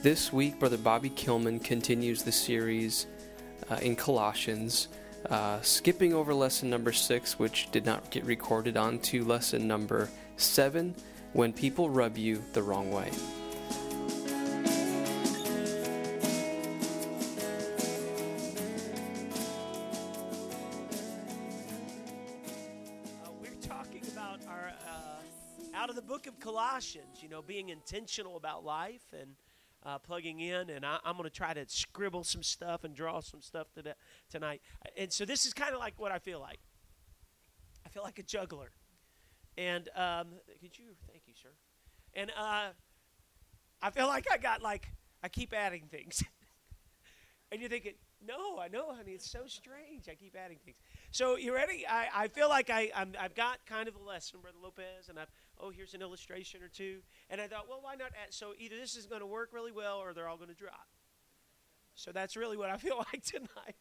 This week, Brother Bobby Kilman continues the series uh, in Colossians, uh, skipping over lesson number six, which did not get recorded, on to lesson number seven when people rub you the wrong way. Uh, uh, out of the book of Colossians, you know, being intentional about life and uh, plugging in. And I, I'm going to try to scribble some stuff and draw some stuff to tonight. And so this is kind of like what I feel like. I feel like a juggler. And um, could you? Thank you, sir. And uh, I feel like I got like I keep adding things. and you're thinking, no, I know, honey. It's so strange. I keep adding things. So you ready? I, I feel like I I'm, I've got kind of a lesson, Brother Lopez, and I've oh here's an illustration or two, and I thought, well, why not? Add, so either this is going to work really well, or they're all going to drop. So that's really what I feel like tonight.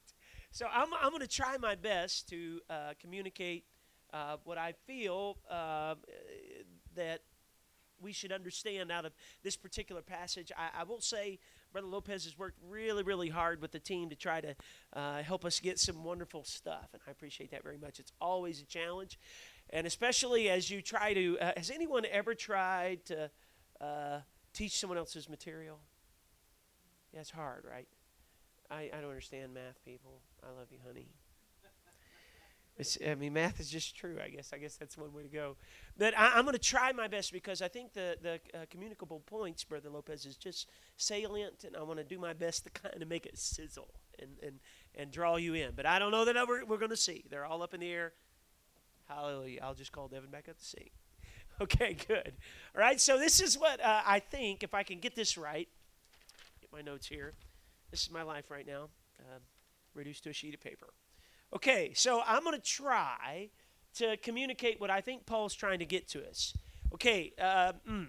So I'm I'm going to try my best to uh, communicate uh, what I feel uh, that we should understand out of this particular passage. I, I, will say, Brother Lopez has worked really, really hard with the team to try to uh, help us get some wonderful stuff, and I appreciate that very much. It's always a challenge, and especially as you try to. Uh, has anyone ever tried to uh, teach someone else's material? Yeah, it's hard, right? I, I don't understand math, people. I love you, honey. It's, I mean, math is just true. I guess. I guess that's one way to go. But I, am going to try my best because I think the the uh, communicable points, Brother Lopez, is just salient, and I want to do my best to kind of make it sizzle and and and draw you in. But I don't know that we're, we're going to see. They're all up in the air. Hallelujah! I'll just call Devin back up to sing. Okay, good. All right. So this is what uh, I think. If I can get this right, get my notes here. This is my life right now, uh, reduced to a sheet of paper. Okay, so I'm going to try to communicate what I think Paul's trying to get to us. Okay, uh, mm,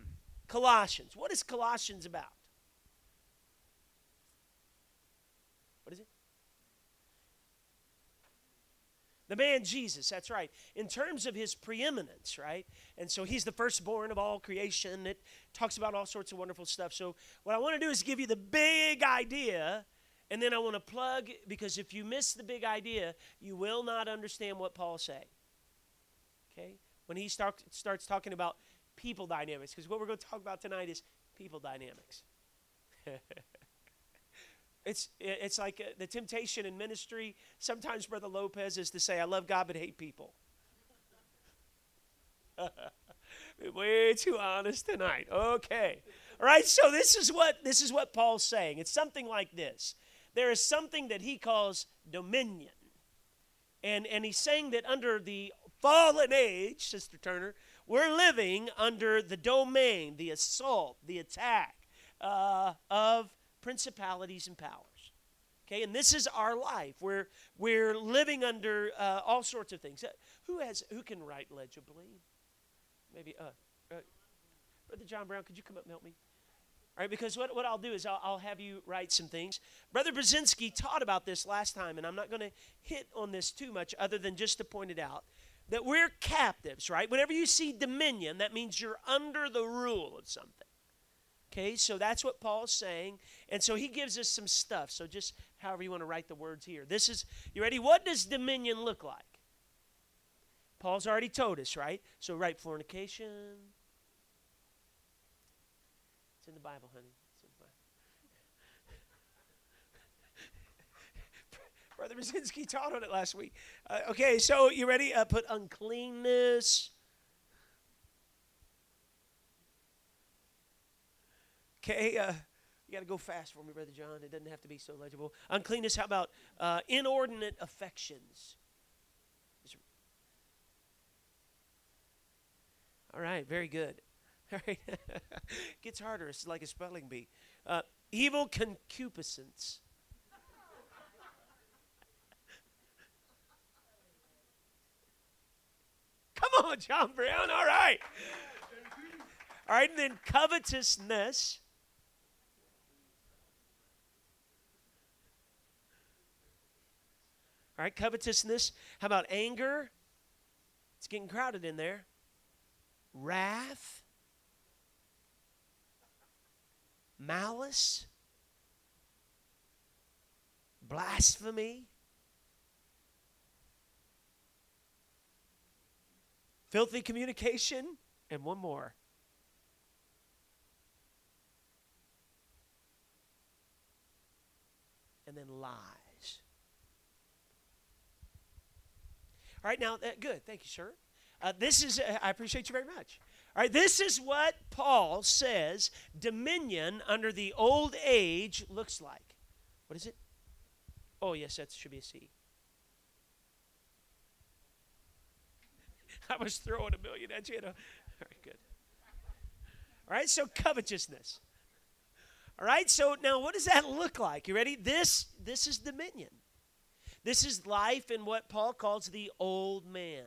Colossians. What is Colossians about? What is it? The man Jesus, that's right. In terms of his preeminence, right? And so he's the firstborn of all creation. It talks about all sorts of wonderful stuff. So, what I want to do is give you the big idea and then I want to plug, because if you miss the big idea, you will not understand what Paul's saying. Okay? When he start, starts talking about people dynamics, because what we're going to talk about tonight is people dynamics. it's, it's like uh, the temptation in ministry. Sometimes Brother Lopez is to say, I love God but hate people. Way too honest tonight. Okay. All right, so this is what this is what Paul's saying. It's something like this there is something that he calls dominion. And, and he's saying that under the fallen age, Sister Turner, we're living under the domain, the assault, the attack uh, of principalities and powers. Okay, and this is our life. We're, we're living under uh, all sorts of things. Uh, who, has, who can write legibly? Maybe, uh, uh, Brother John Brown, could you come up and help me? All right, because what, what I'll do is I'll, I'll have you write some things. Brother Brzezinski taught about this last time, and I'm not going to hit on this too much other than just to point it out that we're captives, right? Whenever you see dominion, that means you're under the rule of something. Okay, so that's what Paul's saying. And so he gives us some stuff. So just however you want to write the words here. This is, you ready? What does dominion look like? Paul's already told us, right? So write fornication, It's in the Bible, honey. It's in the Bible. Brother Brzezinski taught on it last week. Uh, okay, so you ready? Uh, put uncleanness. Okay, uh, you got to go fast for me, Brother John. It doesn't have to be so legible. Uncleanness, how about uh, inordinate affections? All right, very good. All right. Gets harder. It's like a spelling bee. Uh, evil concupiscence. Come on, John Brown. All right. All right, and then covetousness. All right, covetousness. How about anger? It's getting crowded in there. Wrath. malice, blasphemy, filthy communication, and one more. And then lies. All right, now, uh, good. Thank you, sir. Uh, this is, uh, I appreciate you very much. All right, this is what Paul says dominion under the old age looks like. What is it? Oh, yes, that should be a C. I was throwing a million at you. All right, good. All right, so covetousness. All right, so now what does that look like? You ready? This this is dominion. This is life in what Paul calls the old man.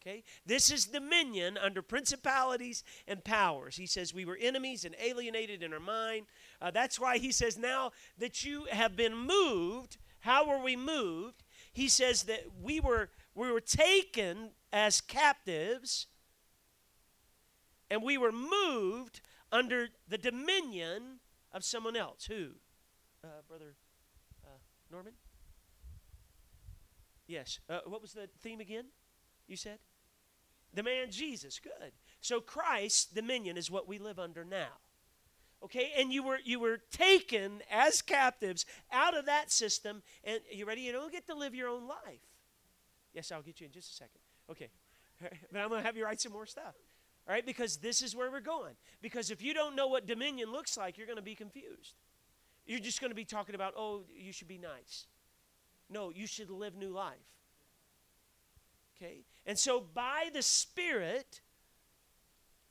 Okay? This is dominion under principalities and powers. He says we were enemies and alienated in our mind. Uh, that's why he says now that you have been moved. How were we moved? He says that we were we were taken as captives and we were moved under the dominion of someone else. Who? Uh, Brother Norman? Yes. Uh, what was the theme again? You said? The man Jesus. Good. So Christ's dominion is what we live under now. Okay, and you were you were taken as captives out of that system, and you ready? You don't get to live your own life. Yes, I'll get you in just a second. Okay. But I'm going to have you write some more stuff. All right, because this is where we're going. Because if you don't know what dominion looks like, you're going to be confused. You're just going to be talking about, oh, you should be nice. No, you should live new life. Okay? And so by the Spirit,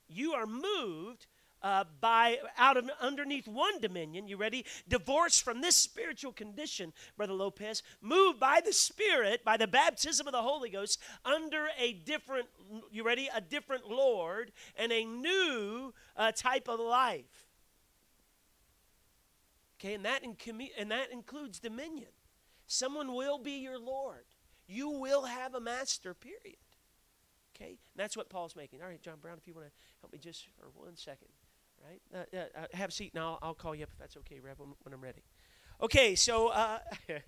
you are moved uh, by out of underneath one dominion. You ready? Divorced from this spiritual condition, Brother Lopez, moved by the Spirit, by the baptism of the Holy Ghost, under a different. You ready? A different Lord and a new uh, type of life. Okay, and that in and that includes dominion. Someone will be your Lord. You will have a master. Period. Okay, and that's what Paul's making. All right, John Brown, if you want to help me just for one second right? Uh, uh, uh, have a seat now. I'll, I'll, call you up if that's okay, Rev, when, when I'm ready. Okay, so uh,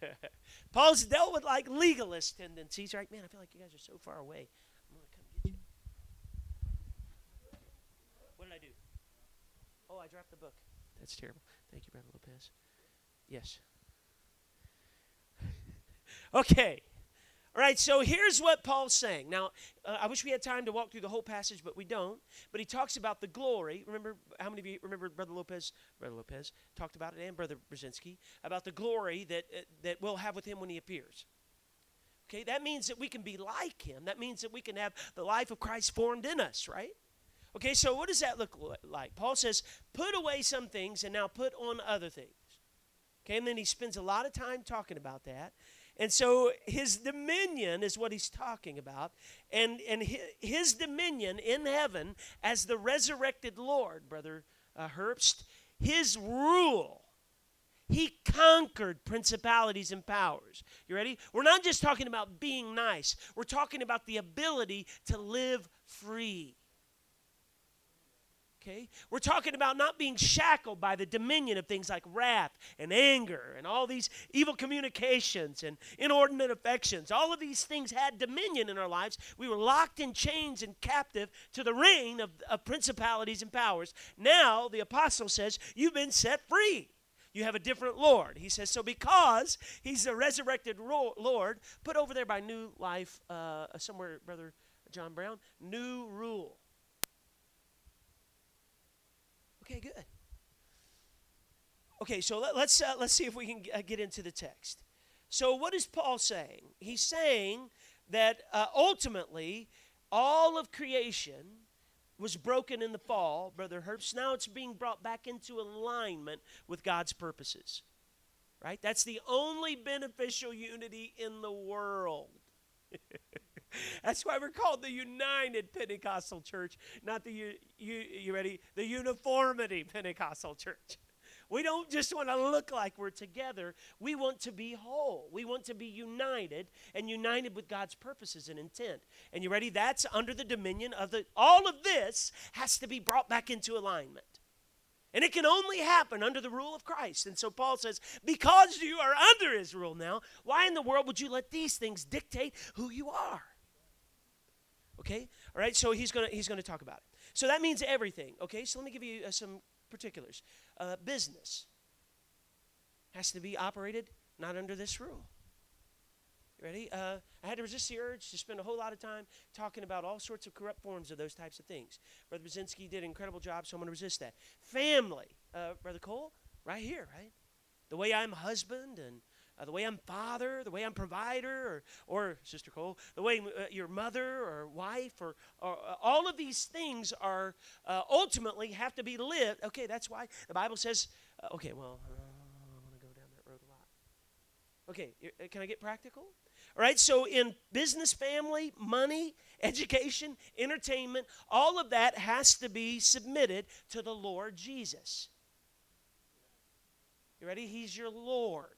Paul's dealt with like legalist tendencies, right? Man, I feel like you guys are so far away. I'm going to come get you. What did I do? Oh, I dropped the book. That's terrible. Thank you, Brother Lopez. Yes. okay. All right, so here's what Paul's saying. Now, uh, I wish we had time to walk through the whole passage, but we don't. But he talks about the glory. Remember, how many of you remember Brother Lopez? Brother Lopez talked about it, and Brother Brzezinski about the glory that uh, that we'll have with him when he appears. Okay, that means that we can be like him. That means that we can have the life of Christ formed in us, right? Okay, so what does that look like? Paul says, "Put away some things and now put on other things." Okay, and then he spends a lot of time talking about that. And so his dominion is what he's talking about. And, and his dominion in heaven as the resurrected Lord, Brother uh, Herbst, his rule. He conquered principalities and powers. You ready? We're not just talking about being nice, we're talking about the ability to live free. Okay? We're talking about not being shackled by the dominion of things like wrath and anger and all these evil communications and inordinate affections. All of these things had dominion in our lives. We were locked in chains and captive to the reign of, of principalities and powers. Now, the apostle says, You've been set free. You have a different Lord. He says, So because he's a resurrected Lord, put over there by New Life, uh, somewhere, Brother John Brown, new rule. Okay, good. Okay, so let, us let's, uh, let's see if we can uh, get into the text. So, what is Paul saying? He's saying that uh, ultimately all of creation was broken in the fall, Brother Herbst. Now it's being brought back into alignment with God's purposes. Right? That's the only beneficial unity in the world. That's why we're called the United Pentecostal Church, not the you, you, you ready? The Uniformity Pentecostal Church. We don't just want to look like we're together. We want to be whole. We want to be united and united with God's purposes and intent. And you ready? That's under the dominion of the all of this has to be brought back into alignment. And it can only happen under the rule of Christ. And so Paul says, because you are under his rule now, why in the world would you let these things dictate who you are? Okay? All right, so he's going to he's going to talk about it. So that means everything. Okay? So let me give you uh, some particulars. Uh, business has to be operated not under this rule. Ready? Uh, I had to resist the urge to spend a whole lot of time talking about all sorts of corrupt forms of those types of things. Brother Brzezinski did an incredible job, so I'm going to resist that. Family, uh, Brother Cole, right here, right? The way I'm husband and uh, the way I'm father, the way I'm provider, or, or Sister Cole, the way uh, your mother or wife, or, or uh, all of these things are uh, ultimately have to be lived. Okay, that's why the Bible says, uh, okay, well, uh, I want to go down that road a lot. Okay, can I get practical? All right, so in business, family, money, education, entertainment, all of that has to be submitted to the Lord Jesus. You ready? He's your Lord.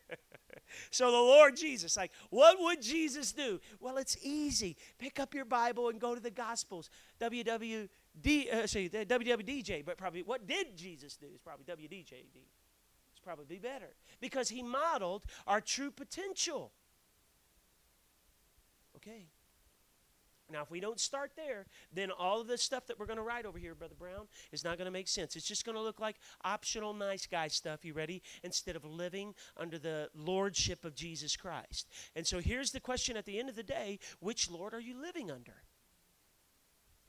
so the Lord Jesus, like, what would Jesus do? Well, it's easy. Pick up your Bible and go to the Gospels. WWD, uh, say WWDJ, but probably what did Jesus do? Is probably WDJD. It's probably better because he modeled our true potential. Okay. Now, if we don't start there, then all of the stuff that we're going to write over here, Brother Brown, is not going to make sense. It's just going to look like optional nice guy stuff, you ready? Instead of living under the lordship of Jesus Christ. And so here's the question at the end of the day which Lord are you living under?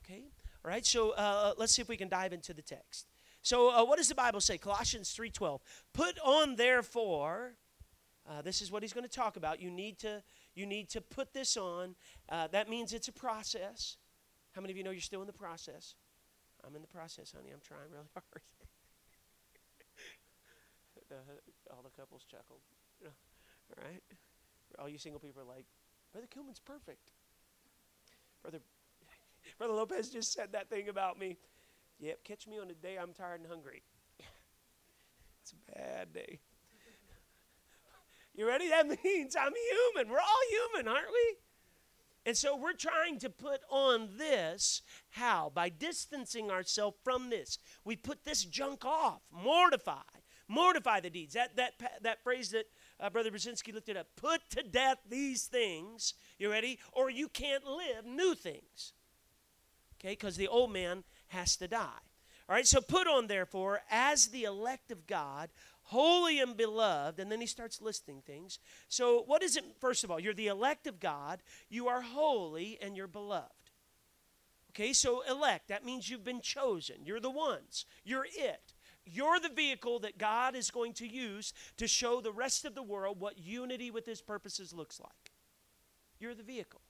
Okay? All right, so uh, let's see if we can dive into the text. So, uh, what does the Bible say? Colossians 3:12. Put on, therefore, uh, this is what he's going to talk about. You need to you need to put this on. Uh, that means it's a process. How many of you know you're still in the process? I'm in the process, honey. I'm trying really hard. all the couples chuckled. All right? All you single people are like, Brother Kuhlman's perfect. Brother, Brother Lopez just said that thing about me. Yep, catch me on a day I'm tired and hungry. it's a bad day. You ready? That means I'm human. We're all human, aren't we? And so we're trying to put on this. How? By distancing ourselves from this. We put this junk off. Mortify. Mortify the deeds. That, that, that phrase that uh, Brother Brzezinski looked it up. Put to death these things. You ready? Or you can't live new things. Okay? Because the old man has to die. All right, so put on, therefore, as the elect of God, holy and beloved, and then he starts listing things. So, what is it? First of all, you're the elect of God, you are holy, and you're beloved. Okay, so elect, that means you've been chosen. You're the ones, you're it. You're the vehicle that God is going to use to show the rest of the world what unity with his purposes looks like. You're the vehicle.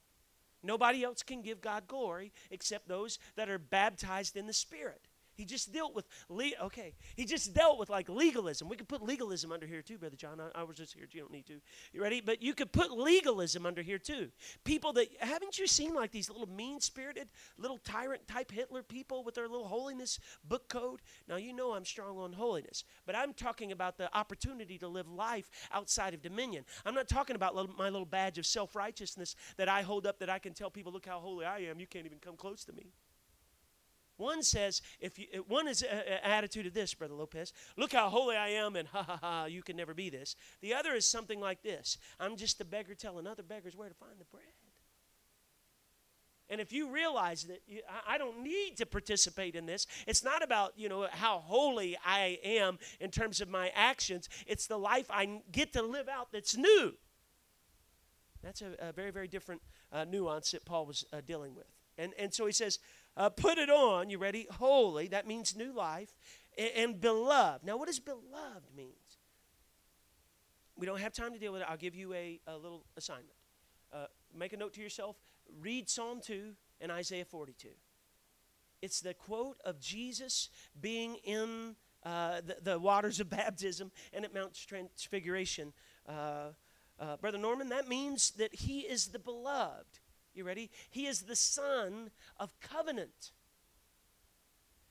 Nobody else can give God glory except those that are baptized in the Spirit. He just dealt with le- okay. He just dealt with like legalism. We could put legalism under here too, brother John. I, I was just here. You don't need to. You ready? But you could put legalism under here too. People that haven't you seen like these little mean-spirited, little tyrant type Hitler people with their little holiness book code? Now you know I'm strong on holiness, but I'm talking about the opportunity to live life outside of dominion. I'm not talking about little, my little badge of self-righteousness that I hold up that I can tell people, look how holy I am. You can't even come close to me. One says, if you, one is an attitude of this, Brother Lopez. Look how holy I am, and ha ha ha, you can never be this. The other is something like this I'm just a beggar telling other beggars where to find the bread. And if you realize that you, I don't need to participate in this, it's not about you know how holy I am in terms of my actions. It's the life I get to live out that's new. That's a, a very very different uh, nuance that Paul was uh, dealing with. And and so he says, uh, put it on, you ready? Holy, that means new life. And, and beloved. Now, what does beloved mean? We don't have time to deal with it. I'll give you a, a little assignment. Uh, make a note to yourself. Read Psalm 2 and Isaiah 42. It's the quote of Jesus being in uh, the, the, waters of baptism and at Mount Transfiguration. Uh, uh, Brother Norman, that means that he is the beloved. You ready? He is the son of covenant.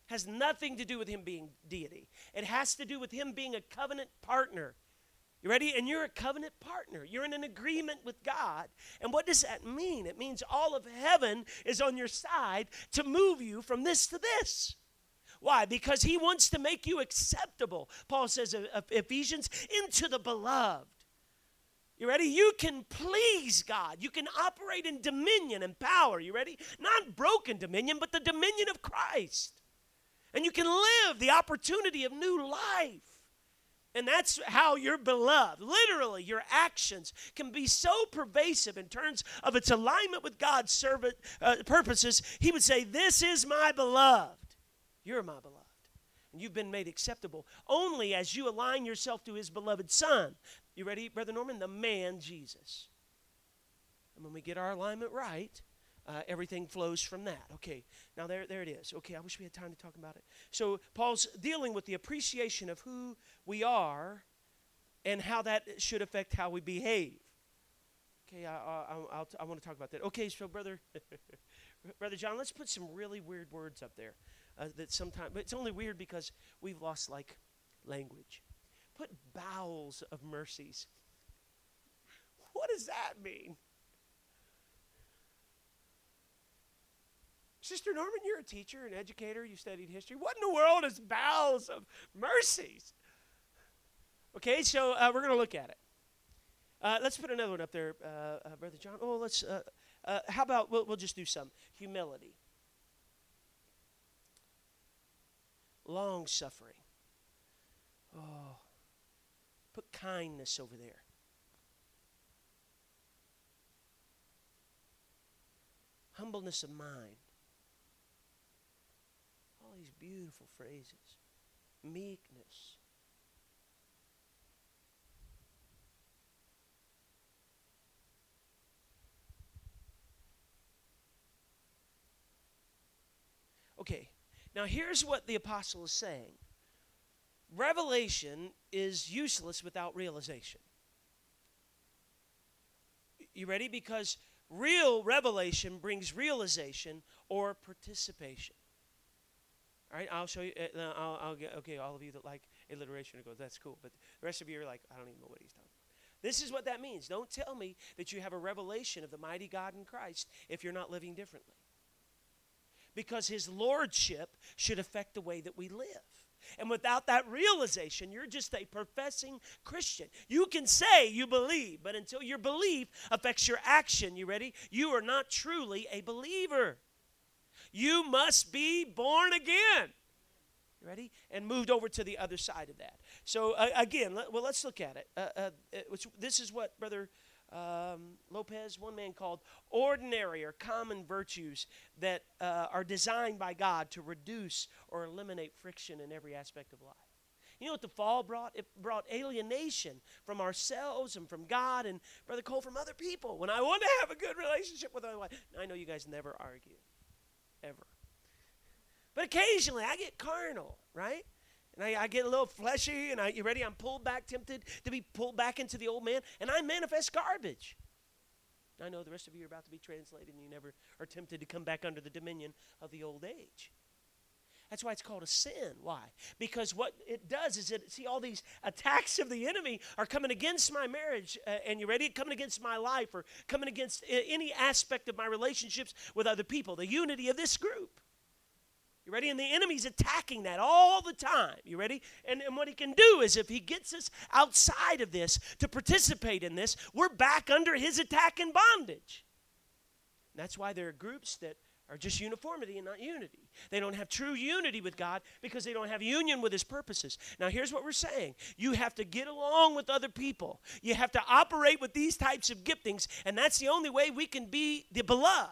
Has nothing to do with him being deity. It has to do with him being a covenant partner. You ready? And you're a covenant partner. You're in an agreement with God. And what does that mean? It means all of heaven is on your side to move you from this to this. Why? Because he wants to make you acceptable. Paul says Ephesians, into the beloved. You ready? You can please God. You can operate in dominion and power. You ready? Not broken dominion, but the dominion of Christ. And you can live the opportunity of new life. And that's how you're beloved. Literally, your actions can be so pervasive in terms of its alignment with God's servant, uh, purposes. He would say, This is my beloved. You're my beloved. And you've been made acceptable only as you align yourself to his beloved Son. You ready, Brother Norman? The man, Jesus. And when we get our alignment right, uh, everything flows from that. Okay, now there, there it is. Okay, I wish we had time to talk about it. So Paul's dealing with the appreciation of who we are and how that should affect how we behave. Okay, I, I, I'll, I want to talk about that. Okay, so brother, brother John, let's put some really weird words up there. Uh, that sometimes, but it's only weird because we've lost like language. Put bowels of mercies. What does that mean? Sister Norman, you're a teacher, an educator, you studied history. What in the world is bowels of mercies? Okay, so uh, we're going to look at it. Uh, let's put another one up there, uh, uh Brother John. Oh, let's, uh, uh, how about, we'll, we'll just do some. Humility, long suffering. Oh, put kindness over there. Humbleness of mind All these beautiful phrases meekness. Okay, now here's what the apostle is saying revelation is useless without realization. You ready? Because real revelation brings realization or participation. All right, I'll show you. Uh, I'll, I'll, get, okay, all of you that like alliteration goes, that's cool. But the rest of you are like, I don't even know what he's talking about. This is what that means. Don't tell me that you have a revelation of the mighty God in Christ if you're not living differently. Because his lordship should affect the way that we live. And without that realization, you're just a professing Christian. You can say you believe, but until your belief affects your action, you ready? You are not truly a believer. You must be born again. You ready? And moved over to the other side of that. So, uh, again, let, well, let's look at it. Uh, uh, it this is what Brother um, Lopez, one man called ordinary or common virtues that uh, are designed by God to reduce or eliminate friction in every aspect of life. You know what the fall brought? It brought alienation from ourselves and from God and, Brother Cole, from other people. When I want to have a good relationship with my wife, I know you guys never argue ever. But occasionally I get carnal, right? And I, I, get a little fleshy, and I, you ready? I'm pulled back, tempted to be pulled back into the old man, and I manifest garbage. I know the rest of you are about to be translated, and you never are tempted to come back under the dominion of the old age. That's why it's called a sin. Why? Because what it does is it, see, all these attacks of the enemy are coming against my marriage, uh, and you ready? Coming against my life, or coming against uh, any aspect of my relationships with other people, the unity of this group. You ready? And the enemy's attacking that all the time. You ready? And, and what he can do is if he gets us outside of this to participate in this, we're back under his attack and bondage. And that's why there are groups that are just uniformity and not unity. They don't have true unity with God because they don't have union with His purposes. Now, here's what we're saying you have to get along with other people, you have to operate with these types of giftings, and that's the only way we can be the beloved,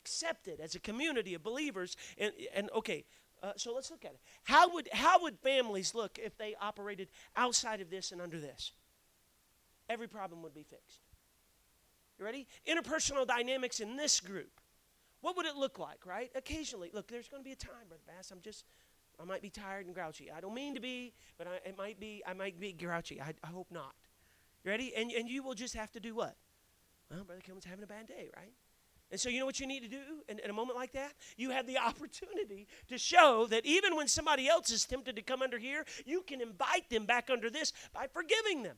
accepted as a community of believers. And, and okay, uh, so let's look at it. How would, how would families look if they operated outside of this and under this? Every problem would be fixed. You ready? Interpersonal dynamics in this group what would it look like, right? Occasionally, look, there's going to be a time, Brother Bass, I'm just, I might be tired and grouchy. I don't mean to be, but I, it might be, I might be grouchy. I, I hope not. You ready? And, and you will just have to do what? Well, Brother Kilman's having a bad day, right? And so, you know what you need to do in, in, a moment like that? You have the opportunity to show that even when somebody else is tempted to come under here, you can invite them back under this by forgiving them.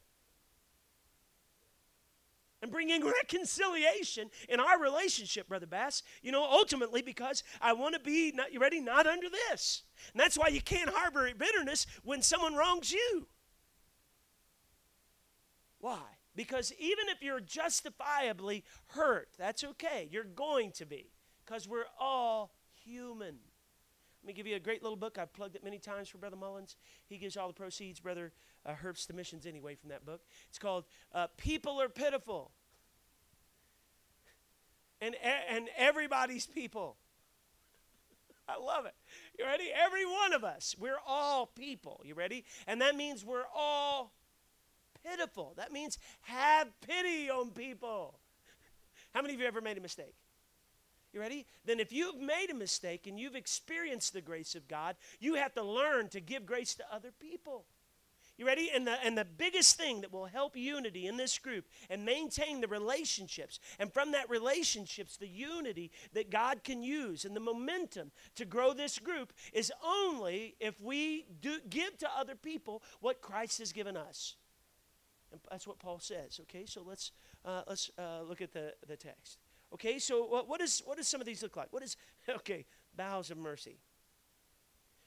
and bringing reconciliation in our relationship, Brother Bass. You know, ultimately because I want to be, not, you ready, not under this. And that's why you can't harbor bitterness when someone wrongs you. Why? Because even if you're justifiably hurt, that's okay. You're going to be, because we're all human. Let me give you a great little book. I've plugged it many times for Brother Mullins. He gives all the proceeds, Brother uh, Herbst, the missions anyway, from that book. It's called uh, People Are Pitiful. And, and everybody's people. I love it. You ready? Every one of us. We're all people. You ready? And that means we're all pitiful. That means have pity on people. How many of you ever made a mistake? You ready? Then, if you've made a mistake and you've experienced the grace of God, you have to learn to give grace to other people. You ready? And the, and the biggest thing that will help unity in this group and maintain the relationships, and from that relationships, the unity that God can use and the momentum to grow this group is only if we do give to other people what Christ has given us. And that's what Paul says. Okay, so let's uh, let's uh, look at the, the text. Okay, so what, what, is, what does some of these look like? What is, okay, bowels of mercy.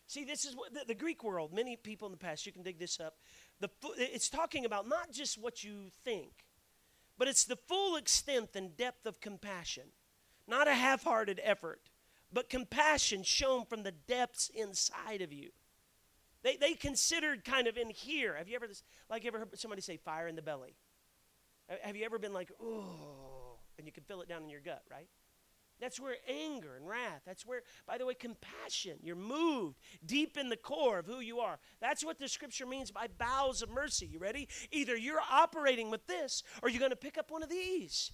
See, this is what the, the, Greek world, many people in the past, you can dig this up. The, it's talking about not just what you think, but it's the full extent and depth of compassion. Not a half hearted effort, but compassion shown from the depths inside of you. They, they considered kind of in here. Have you ever, like, ever heard somebody say fire in the belly? Have you ever been like, oh, and you can feel it down in your gut, right? That's where anger and wrath, that's where, by the way, compassion, you're moved deep in the core of who you are. That's what the scripture means by bowels of mercy. You ready? Either you're operating with this or you're going to pick up one of these.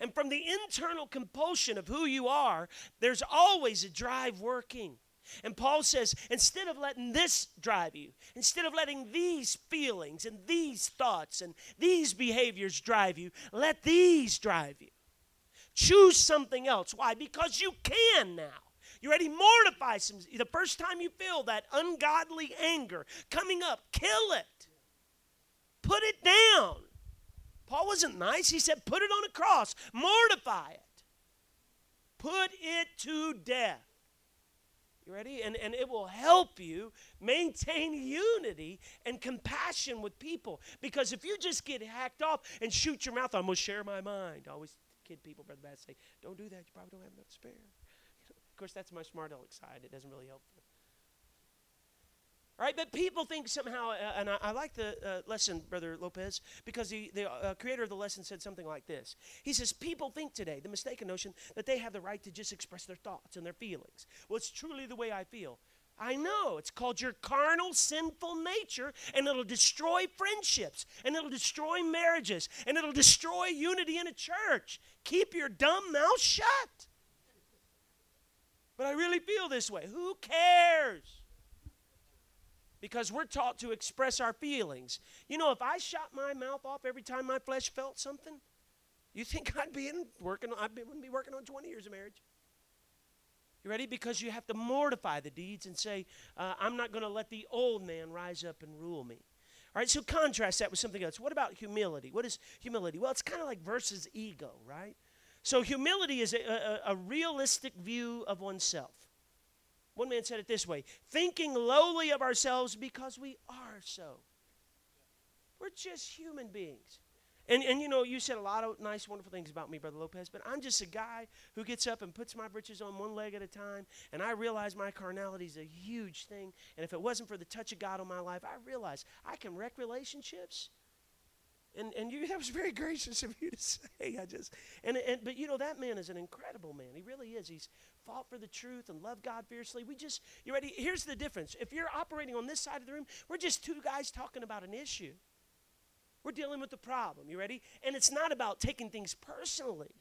And from the internal compulsion of who you are, there's always a drive working. And Paul says, instead of letting this drive you, instead of letting these feelings and these thoughts and these behaviors drive you, let these drive you. Choose something else. Why? Because you can now. You ready? Mortify some. The first time you feel that ungodly anger coming up, kill it. Put it down. Paul wasn't nice. He said, put it on a cross, mortify it, put it to death. You ready? And, and it will help you maintain unity and compassion with people. Because if you just get hacked off and shoot your mouth, I'm going to share my mind. I always kid people, Brother Bass, say, don't do that. You probably don't have enough spare. of course, that's my smart aleck side. It doesn't really help. Right, but people think somehow, uh, and I, I, like the uh, lesson, Brother Lopez, because the, the uh, creator of the lesson said something like this. He says, People think today, the mistaken notion, that they have the right to just express their thoughts and their feelings. Well, it's truly the way I feel. I know. It's called your carnal, sinful nature, and it'll destroy friendships, and it'll destroy marriages, and it'll destroy unity in a church. Keep your dumb mouth shut. But I really feel this way. Who cares? Because we're taught to express our feelings. You know, if I shot my mouth off every time my flesh felt something, you think I'd be in working? I wouldn't be working on 20 years of marriage. You ready? Because you have to mortify the deeds and say, uh, "I'm not going to let the old man rise up and rule me." All right. So contrast that with something else. What about humility? What is humility? Well, it's kind of like versus ego, right? So humility is a, a, a realistic view of oneself. One man said it this way thinking lowly of ourselves because we are so. We're just human beings. And, and you know, you said a lot of nice, wonderful things about me, Brother Lopez, but I'm just a guy who gets up and puts my britches on one leg at a time. And I realize my carnality is a huge thing. And if it wasn't for the touch of God on my life, I realize I can wreck relationships. And, and you, that was very gracious of you to say. I just, and, and, but you know, that man is an incredible man. He really is. He's fought for the truth and loved God fiercely. We just, you ready? Here's the difference. If you're operating on this side of the room, we're just two guys talking about an issue. We're dealing with the problem. You ready? And it's not about taking things personally.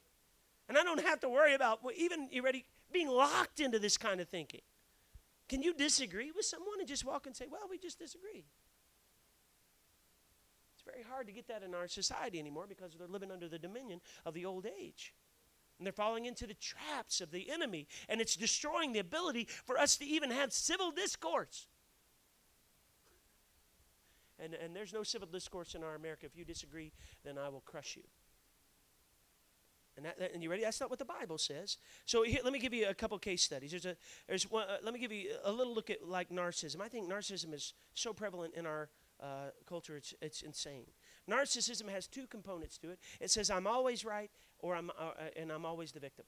And I don't have to worry about well, even, you ready, being locked into this kind of thinking. Can you disagree with someone and just walk and say, well, we just disagree? Very hard to get that in our society anymore because they're living under the dominion of the old age. And they're falling into the traps of the enemy, and it's destroying the ability for us to even have civil discourse. And, and there's no civil discourse in our America. If you disagree, then I will crush you. And, that, and you ready? That's not what the Bible says. So here, let me give you a couple case studies. There's a, there's one, uh, let me give you a little look at like narcissism. I think narcissism is so prevalent in our uh, culture, it's, it's insane. Narcissism has two components to it. It says I'm always right, or I'm, uh, uh and I'm always the victim.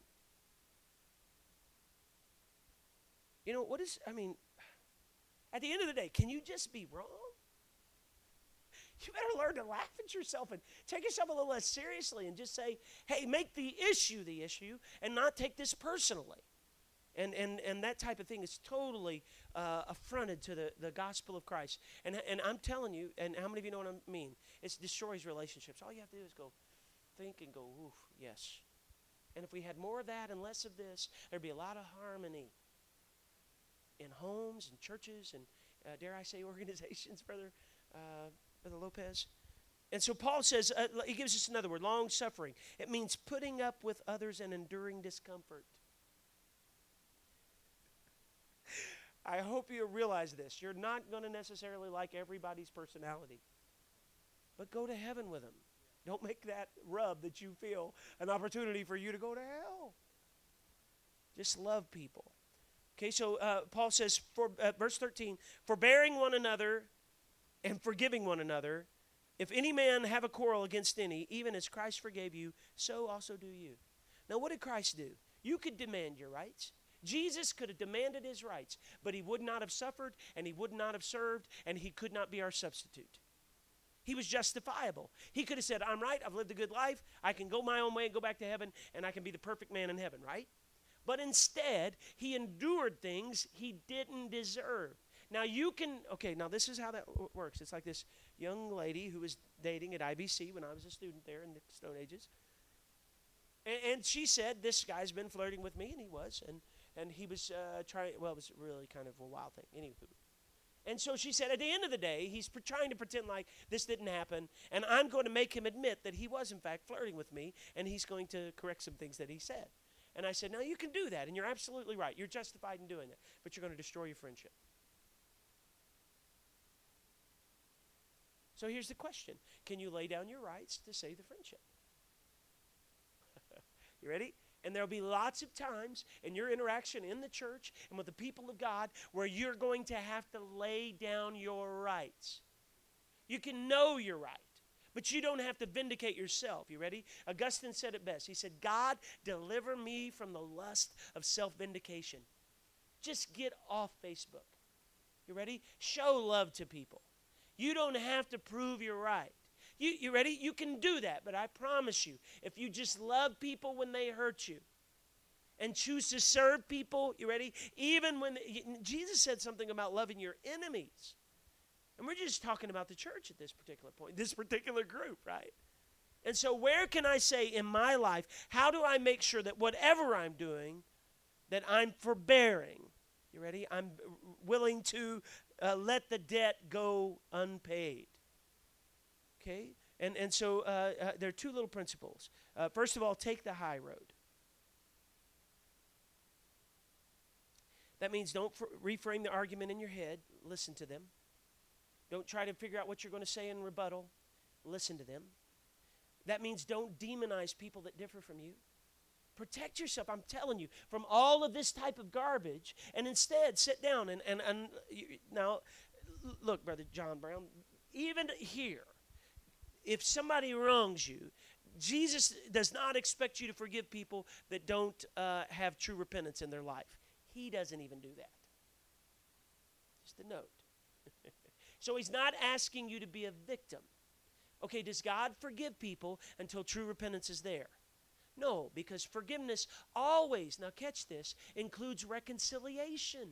You know what is? I mean, at the end of the day, can you just be wrong? You better learn to laugh at yourself and take yourself a little less seriously and just say, hey, make the issue the issue and not take this personally. And, and, and that type of thing is totally uh, affronted to the, the gospel of Christ. And, and I'm telling you, and how many of you know what I mean? It destroys relationships. All you have to do is go think and go, oof, yes. And if we had more of that and less of this, there'd be a lot of harmony in homes and churches and, uh, dare I say, organizations, Brother, uh, Brother Lopez. And so Paul says, uh, he gives us another word, long suffering. It means putting up with others and enduring discomfort. I hope you realize this. You're not going to necessarily like everybody's personality, but go to heaven with them. Don't make that rub that you feel an opportunity for you to go to hell. Just love people. Okay, so uh, Paul says, for uh, verse 13, forbearing one another and forgiving one another. If any man have a quarrel against any, even as Christ forgave you, so also do you. Now, what did Christ do? You could demand your rights. Jesus could have demanded his rights, but he would not have suffered and he would not have served and he could not be our substitute. He was justifiable. He could have said, I'm right, I've lived a good life, I can go my own way and go back to heaven, and I can be the perfect man in heaven, right? But instead, he endured things he didn't deserve. Now, you can, okay, now this is how that works. It's like this young lady who was dating at IBC when I was a student there in the Stone Ages. And, she said, This guy's been flirting with me, and he was. And, and he was uh, trying, well, it was really kind of a wild thing. Anywho. And so she said, at the end of the day, he's trying to pretend like this didn't happen, and I'm going to make him admit that he was, in fact, flirting with me, and he's going to correct some things that he said. And I said, Now you can do that, and you're absolutely right. You're justified in doing that, but you're going to destroy your friendship. So here's the question Can you lay down your rights to save the friendship? you ready? And there'll be lots of times in your interaction in the church and with the people of God where you're going to have to lay down your rights. You can know you're right, but you don't have to vindicate yourself. You ready? Augustine said it best. He said, God, deliver me from the lust of self vindication. Just get off Facebook. You ready? Show love to people. You don't have to prove you're right. You, you ready? You can do that, but I promise you, if you just love people when they hurt you and choose to serve people, you ready? Even when Jesus said something about loving your enemies. And we're just talking about the church at this particular point, this particular group, right? And so, where can I say in my life, how do I make sure that whatever I'm doing, that I'm forbearing? You ready? I'm willing to uh, let the debt go unpaid. Okay? And, and so uh, uh, there are two little principles. Uh, first of all, take the high road. That means don't fr- reframe the argument in your head, listen to them. Don't try to figure out what you're going to say in rebuttal, listen to them. That means don't demonize people that differ from you. Protect yourself, I'm telling you, from all of this type of garbage, and instead sit down and, and, and now, look, Brother John Brown, even here, if somebody wrongs you, Jesus does not expect you to forgive people that don't uh, have true repentance in their life. He doesn't even do that. Just a note. so he's not asking you to be a victim. Okay, does God forgive people until true repentance is there? No, because forgiveness always, now catch this, includes reconciliation.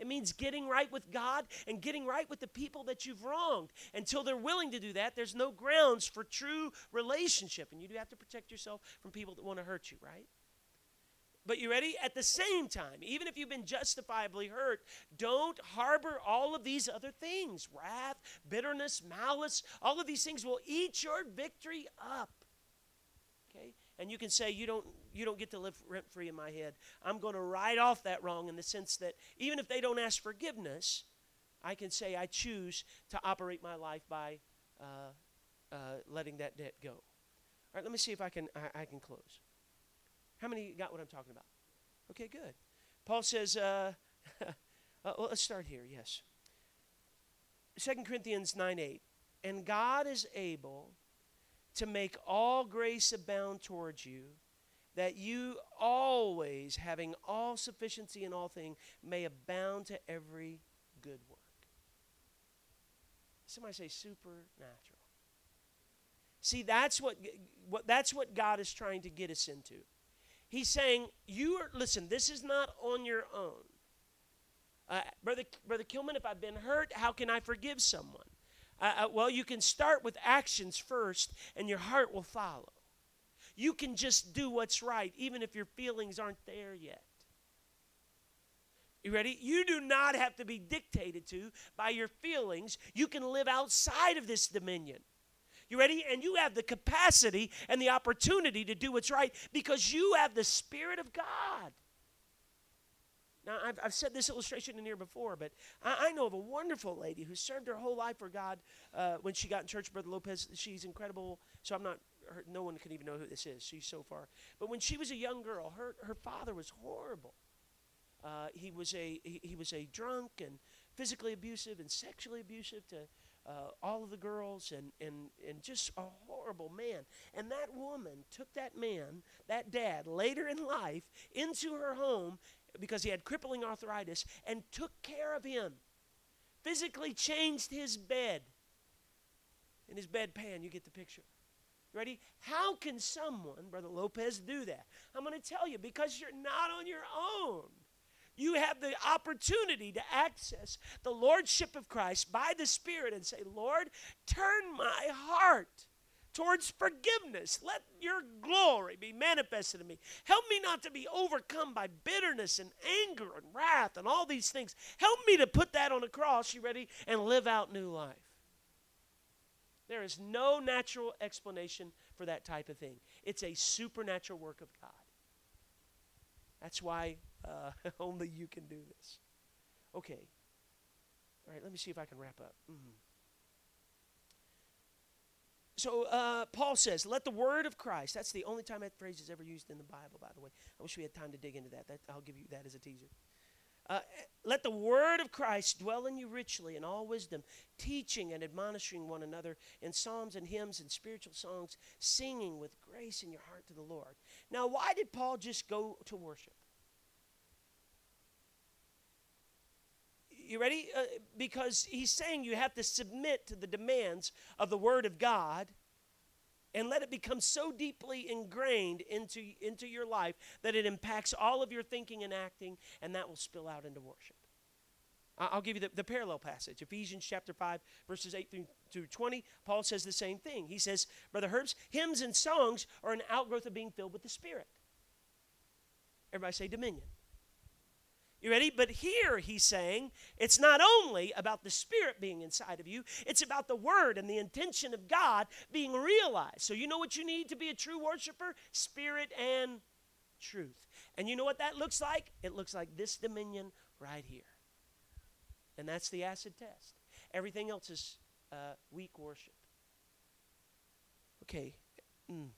It means getting right with God and getting right with the people that you've wronged. Until they're willing to do that, there's no grounds for true relationship. And you do have to protect yourself from people that want to hurt you, right? But you ready? At the same time, even if you've been justifiably hurt, don't harbor all of these other things wrath, bitterness, malice. All of these things will eat your victory up. Okay? And you can say, you don't you don't get to live rent free in my head. I'm going to write off that wrong in the sense that even if they don't ask forgiveness, I can say I choose to operate my life by uh, uh, letting that debt go. All right, let me see if I can I, I can close. How many got what I'm talking about? Okay, good. Paul says, uh, uh, well, let's start here. Yes. 2 Corinthians 9 8. And God is able to make all grace abound towards you, that you always, having all sufficiency in all things, may abound to every good work. Somebody say supernatural. See, that's what, what that's what God is trying to get us into. He's saying, you are listen, this is not on your own. Uh, brother, brother Kilman, if I've been hurt, how can I forgive someone? Uh, uh, well, you can start with actions first, and your heart will follow. You can just do what's right, even if your feelings aren't there yet. You ready? You do not have to be dictated to by your feelings. You can live outside of this dominion. You ready? And you have the capacity and the opportunity to do what's right because you have the Spirit of God. Now, I've, I've said this illustration in here before, but I, I know of a wonderful lady who served her whole life for God uh, when she got in church. Brother Lopez, she's incredible. So I'm not, her, no one can even know who this is. She's so far. But when she was a young girl, her, her father was horrible. Uh, he was a he, he, was a drunk and physically abusive and sexually abusive to uh, all of the girls and, and, and just a horrible man. And that woman took that man, that dad, later in life into her home because he had crippling arthritis and took care of him. Physically changed his bed. In his bedpan, you get the picture. Ready? How can someone, Brother Lopez, do that? I'm going to tell you because you're not on your own. You have the opportunity to access the Lordship of Christ by the Spirit and say, Lord, turn my heart towards forgiveness. Let your glory be manifested in me. Help me not to be overcome by bitterness and anger and wrath and all these things. Help me to put that on a cross, you ready, and live out new life. There is no natural explanation for that type of thing. It's a supernatural work of God. That's why uh, only you can do this. Okay. All right, let me see if I can wrap up. Mm-hmm. So uh, Paul says, "Let the word of Christ." That's the only time that phrase is ever used in the Bible. By the way, I wish we had time to dig into that. that I'll give you that as a teaser. Uh, let the word of Christ dwell in you richly in all wisdom, teaching and admonishing one another in psalms and hymns and spiritual songs, singing with grace in your heart to the Lord. Now, why did Paul just go to worship? You ready? Uh, because he's saying you have to submit to the demands of the Word of God and let it become so deeply ingrained into, into your life that it impacts all of your thinking and acting, and that will spill out into worship. I'll give you the, the parallel passage Ephesians chapter 5, verses 8 through, through 20. Paul says the same thing. He says, Brother Herbst, hymns and songs are an outgrowth of being filled with the Spirit. Everybody say dominion. You ready? But here he's saying it's not only about the Spirit being inside of you, it's about the Word and the intention of God being realized. So, you know what you need to be a true worshiper? Spirit and truth. And you know what that looks like? It looks like this dominion right here. And that's the acid test. Everything else is uh, weak worship. Okay. Mm.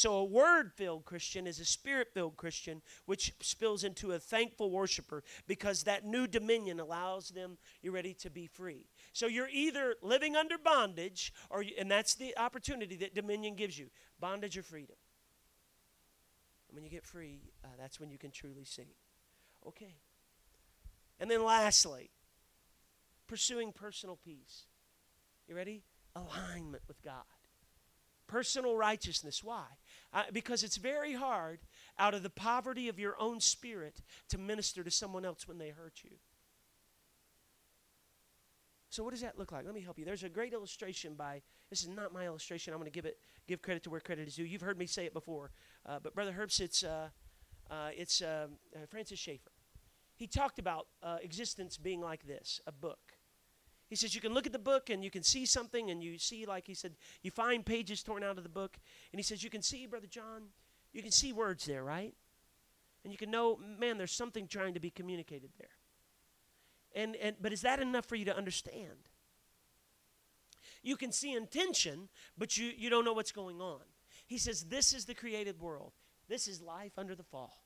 So, a word filled Christian is a spirit filled Christian, which spills into a thankful worshiper because that new dominion allows them, you're ready, to be free. So, you're either living under bondage, or, and that's the opportunity that dominion gives you bondage or freedom. And when you get free, uh, that's when you can truly sing. Okay. And then, lastly, pursuing personal peace. You ready? Alignment with God personal righteousness. Why? Uh, because it's very hard out of the poverty of your own spirit to minister to someone else when they hurt you. So what does that look like? Let me help you. There's a great illustration by this is not my illustration. I'm going to give it give credit to where credit is due. You've heard me say it before, uh, but Brother Herbst, it's uh, uh it's um, uh, Francis Schaeffer. He talked about uh, existence being like this: a book. He says you can look at the book and you can see something, and you see, like he said, you find pages torn out of the book. And he says, You can see, Brother John, you can see words there, right? And you can know, man, there's something trying to be communicated there. And, and but is that enough for you to understand? You can see intention, but you, you don't know what's going on. He says, This is the created world. This is life under the fall.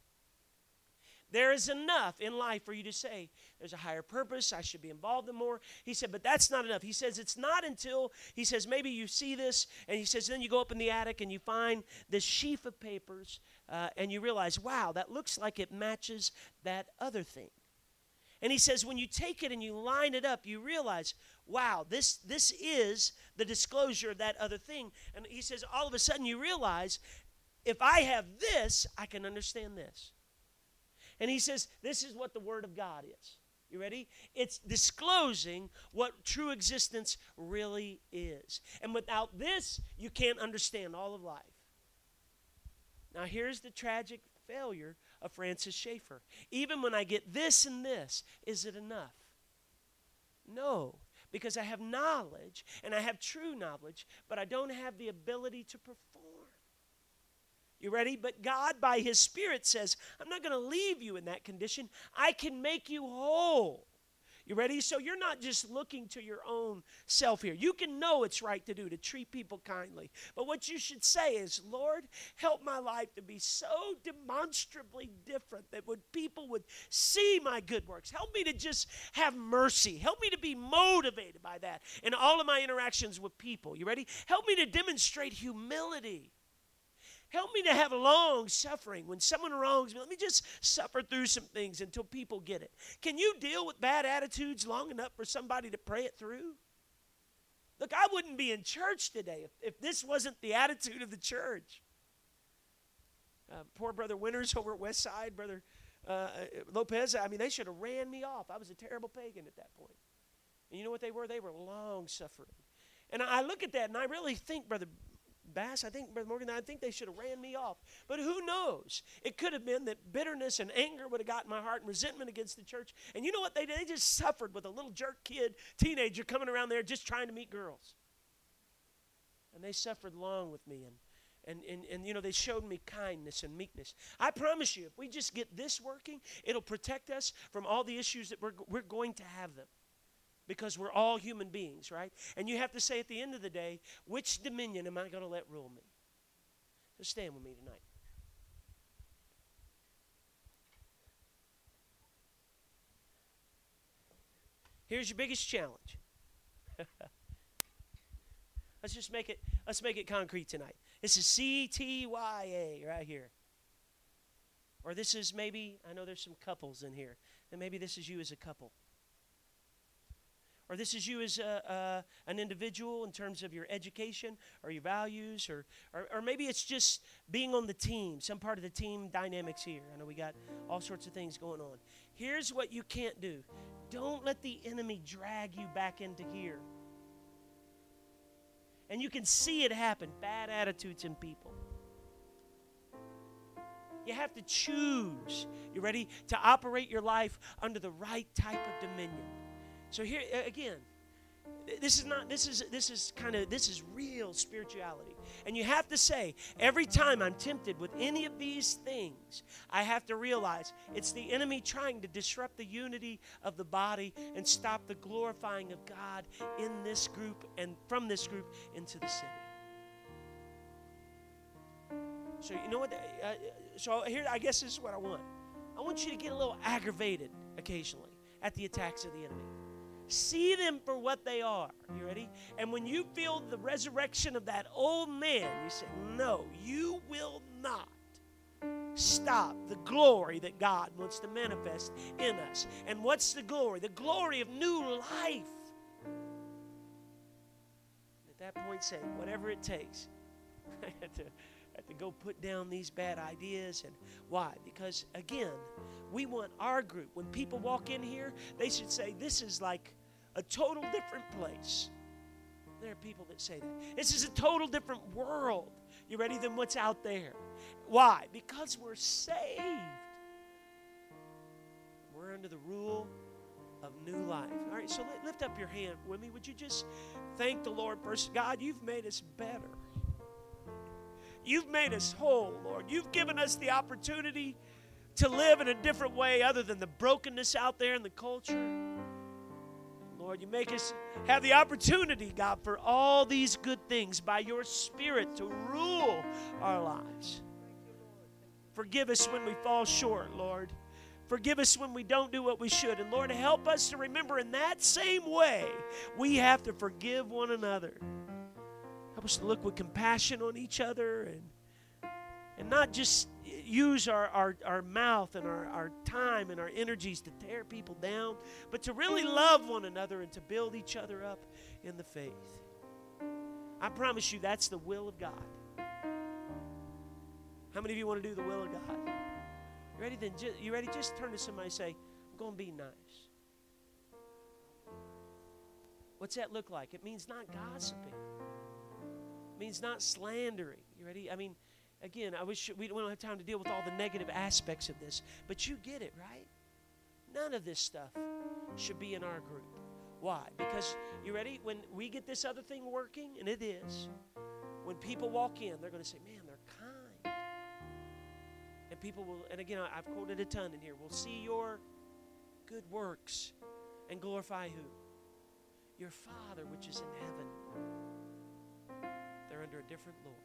There is enough in life for you to say, there's a higher purpose, I should be involved in more. He said, but that's not enough. He says, it's not until, he says, maybe you see this, and he says, then you go up in the attic and you find this sheaf of papers, uh, and you realize, wow, that looks like it matches that other thing. And he says, when you take it and you line it up, you realize, wow, this, this is the disclosure of that other thing. And he says, all of a sudden you realize, if I have this, I can understand this. And he says, This is what the Word of God is. You ready? It's disclosing what true existence really is. And without this, you can't understand all of life. Now, here's the tragic failure of Francis Schaeffer. Even when I get this and this, is it enough? No, because I have knowledge and I have true knowledge, but I don't have the ability to perform. You ready? But God, by His Spirit, says, I'm not going to leave you in that condition. I can make you whole. You ready? So you're not just looking to your own self here. You can know it's right to do, to treat people kindly. But what you should say is, Lord, help my life to be so demonstrably different that would people would see my good works. Help me to just have mercy. Help me to be motivated by that in all of my interactions with people. You ready? Help me to demonstrate humility. Help me to have long suffering. When someone wrongs me, let me just suffer through some things until people get it. Can you deal with bad attitudes long enough for somebody to pray it through? Look, I wouldn't be in church today if, if this wasn't the attitude of the church. Uh, poor Brother Winters over at West Side, Brother uh, Lopez, I mean, they should have ran me off. I was a terrible pagan at that point. And you know what they were? They were long suffering. And I look at that and I really think, Brother Bass, I think, Brother Morgan, I think they should have ran me off. But who knows? It could have been that bitterness and anger would have gotten my heart and resentment against the church. And you know what they did? They just suffered with a little jerk kid, teenager coming around there just trying to meet girls. And they suffered long with me. And, and, and, and, you know, they showed me kindness and meekness. I promise you, if we just get this working, it'll protect us from all the issues that we're, we're going to have them because we're all human beings, right? And you have to say at the end of the day, which dominion am I going to let rule me? So stand with me tonight. Here's your biggest challenge. let's just make it let's make it concrete tonight. This is C T Y A right here. Or this is maybe I know there's some couples in here. And maybe this is you as a couple or this is you as a, an individual in terms of your education or your values, or, or, or maybe it's just being on the team, some part of the team dynamics here. I know we got all sorts of things going on. Here's what you can't do don't let the enemy drag you back into here. And you can see it happen bad attitudes in people. You have to choose. You ready? To operate your life under the right type of dominion. So here again, this is not this is this is kind of this is real spirituality. And you have to say every time i'm tempted with any of these things i have to realize it's the enemy trying to disrupt the unity of the body and stop the glorifying of god in this group and from this group into the city. So you know what uh, so here i guess this is what i want. I want you to get a little aggravated occasionally at the attacks of the enemy See them for what they are. You ready? And when you feel the resurrection of that old man, you say, No, you will not stop the glory that God wants to manifest in us. And what's the glory? The glory of new life. At that point, say, whatever it takes. I had to, to go put down these bad ideas. And why? Because, again, we want our group. When people walk in here, they should say, This is like a total different place. There are people that say that. This is a total different world. You ready? Than what's out there. Why? Because we're saved. We're under the rule of new life. All right, so lift up your hand with me. Would you just thank the Lord first? God, you've made us better. You've made us whole, Lord. You've given us the opportunity to live in a different way other than the brokenness out there in the culture. Lord, you make us have the opportunity, God, for all these good things by your Spirit to rule our lives. Forgive us when we fall short, Lord. Forgive us when we don't do what we should. And Lord, help us to remember in that same way, we have to forgive one another. Help us to look with compassion on each other and, and not just use our, our, our mouth and our, our time and our energies to tear people down, but to really love one another and to build each other up in the faith. I promise you that's the will of God. How many of you want to do the will of God? You ready? Then you ready? Just turn to somebody and say, "I'm going to be nice." What's that look like? It means not gossiping. It means not slandering. You ready? I mean, again, I wish we don't have time to deal with all the negative aspects of this, but you get it, right? None of this stuff should be in our group. Why? Because you ready? When we get this other thing working, and it is, when people walk in, they're going to say, "Man, they're kind." And people will, and again, I've quoted a ton in here, will see your good works and glorify who? Your Father which is in heaven. They're under a different Lord.